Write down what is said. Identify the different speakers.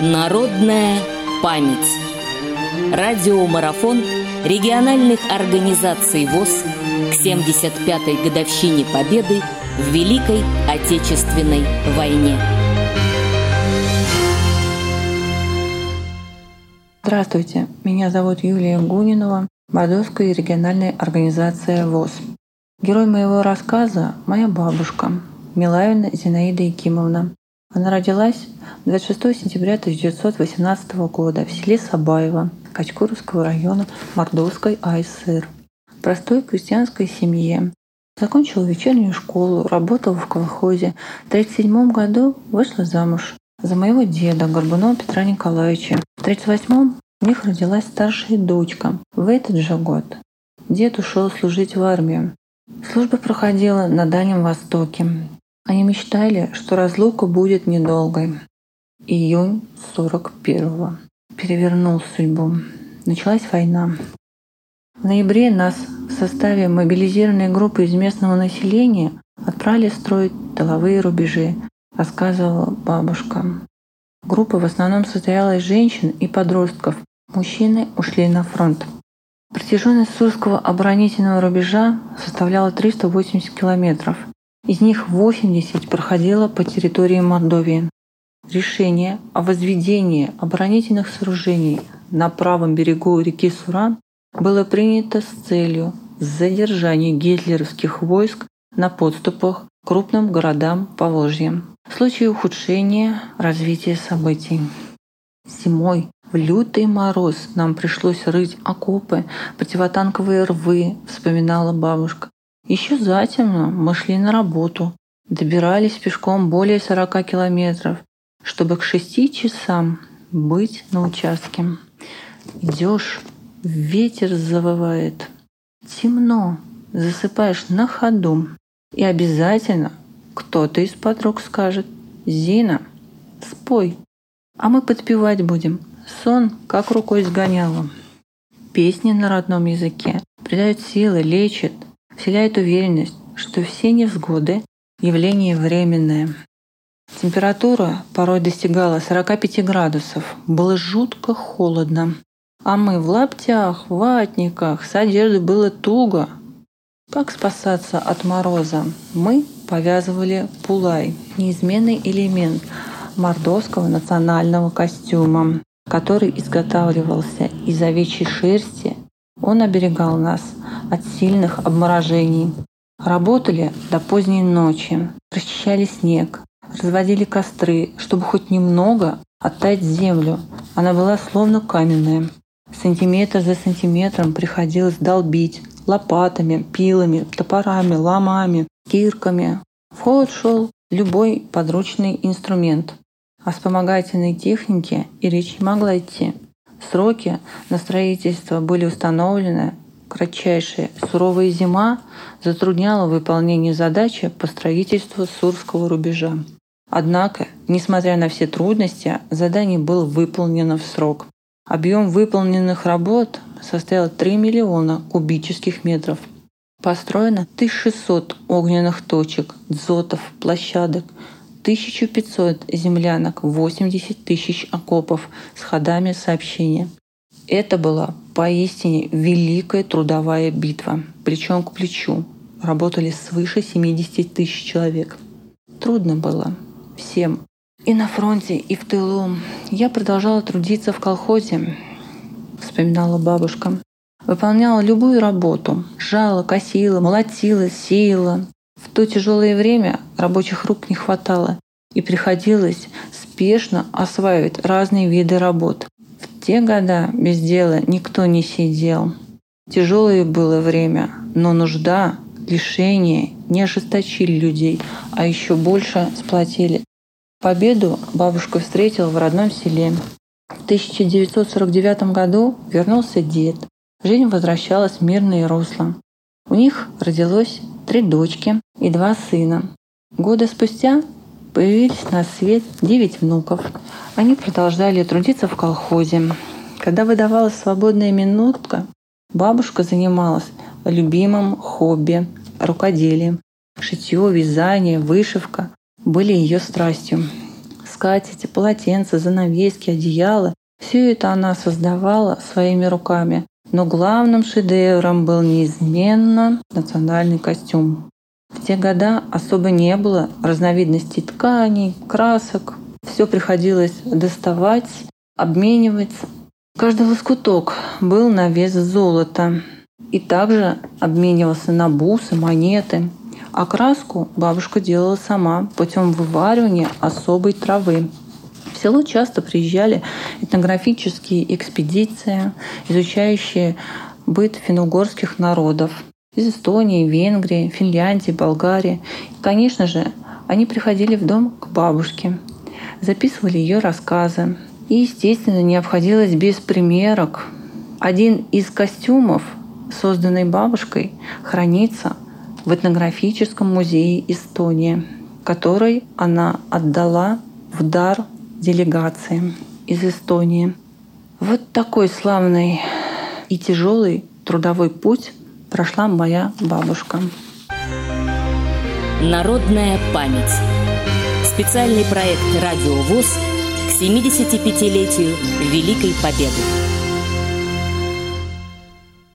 Speaker 1: Народная память. Радиомарафон региональных организаций ВОЗ к 75-й годовщине Победы в Великой Отечественной войне.
Speaker 2: Здравствуйте, меня зовут Юлия Гунинова, Мордовская региональная организация ВОЗ. Герой моего рассказа – моя бабушка, Милавина Зинаида Якимовна. Она родилась 26 сентября 1918 года в селе Сабаево Качкуровского района Мордовской АСР. В простой крестьянской семье. Закончила вечернюю школу, работала в колхозе. В 1937 году вышла замуж за моего деда Горбунова Петра Николаевича. В 1938 у них родилась старшая дочка. В этот же год дед ушел служить в армию. Служба проходила на Дальнем Востоке. Они мечтали, что разлука будет недолгой. Июнь 41-го. Перевернул судьбу. Началась война. В ноябре нас в составе мобилизированной группы из местного населения отправили строить тыловые рубежи, рассказывала бабушка. Группа в основном состояла из женщин и подростков. Мужчины ушли на фронт. Протяженность Сурского оборонительного рубежа составляла 380 километров – из них 80 проходило по территории Мордовии. Решение о возведении оборонительных сооружений на правом берегу реки Суран было принято с целью задержания гитлеровских войск на подступах к крупным городам Поволжья в случае ухудшения развития событий. Зимой в лютый мороз нам пришлось рыть окопы, противотанковые рвы, вспоминала бабушка. Еще затемно мы шли на работу, добирались пешком более 40 километров, чтобы к 6 часам быть на участке. Идешь, ветер завывает, темно, засыпаешь на ходу. И обязательно кто-то из подруг скажет «Зина, спой». А мы подпевать будем. Сон как рукой сгоняло. Песни на родном языке придают силы, лечат, вселяет уверенность, что все невзгоды – явление временное. Температура порой достигала 45 градусов. Было жутко холодно. А мы в лаптях, ватниках, с одеждой было туго. Как спасаться от мороза? Мы повязывали пулай – неизменный элемент мордовского национального костюма, который изготавливался из овечьей шерсти. Он оберегал нас от сильных обморожений. Работали до поздней ночи, расчищали снег, разводили костры, чтобы хоть немного оттаять землю. Она была словно каменная. Сантиметр за сантиметром приходилось долбить лопатами, пилами, топорами, ломами, кирками. В ход шел любой подручный инструмент. О вспомогательной технике и речь не могла идти. Сроки на строительство были установлены кратчайшая суровая зима затрудняла выполнение задачи по строительству Сурского рубежа. Однако, несмотря на все трудности, задание было выполнено в срок. Объем выполненных работ составил 3 миллиона кубических метров. Построено 1600 огненных точек, дзотов, площадок, 1500 землянок, 80 тысяч окопов с ходами сообщения. Это была поистине великая трудовая битва, плечом к плечу. Работали свыше 70 тысяч человек. Трудно было всем. И на фронте, и в тылу. Я продолжала трудиться в колхозе, вспоминала бабушка. Выполняла любую работу. Жала, косила, молотила, сеяла. В то тяжелое время рабочих рук не хватало, и приходилось спешно осваивать разные виды работ те года без дела никто не сидел. Тяжелое было время, но нужда, лишение не ожесточили людей, а еще больше сплотили. Победу бабушка встретила в родном селе. В 1949 году вернулся дед. Жизнь возвращалась в мирное русло. У них родилось три дочки и два сына. Годы спустя появились на свет девять внуков. Они продолжали трудиться в колхозе. Когда выдавалась свободная минутка, бабушка занималась любимым хобби – рукоделием. Шитье, вязание, вышивка были ее страстью. скатерти, полотенца, занавески, одеяла – все это она создавала своими руками. Но главным шедевром был неизменно национальный костюм. В те года особо не было разновидностей тканей, красок. Все приходилось доставать, обменивать. Каждый лоскуток был на вес золота. И также обменивался на бусы, монеты. А краску бабушка делала сама путем вываривания особой травы. В село часто приезжали этнографические экспедиции, изучающие быт финно-угорских народов из Эстонии, Венгрии, Финляндии, Болгарии. И, конечно же, они приходили в дом к бабушке, записывали ее рассказы. И, естественно, не обходилось без примерок. Один из костюмов, созданный бабушкой, хранится в этнографическом музее Эстонии, который она отдала в дар делегации из Эстонии. Вот такой славный и тяжелый трудовой путь прошла моя бабушка.
Speaker 1: Народная память. Специальный проект «Радио ВОЗ» к 75-летию Великой Победы.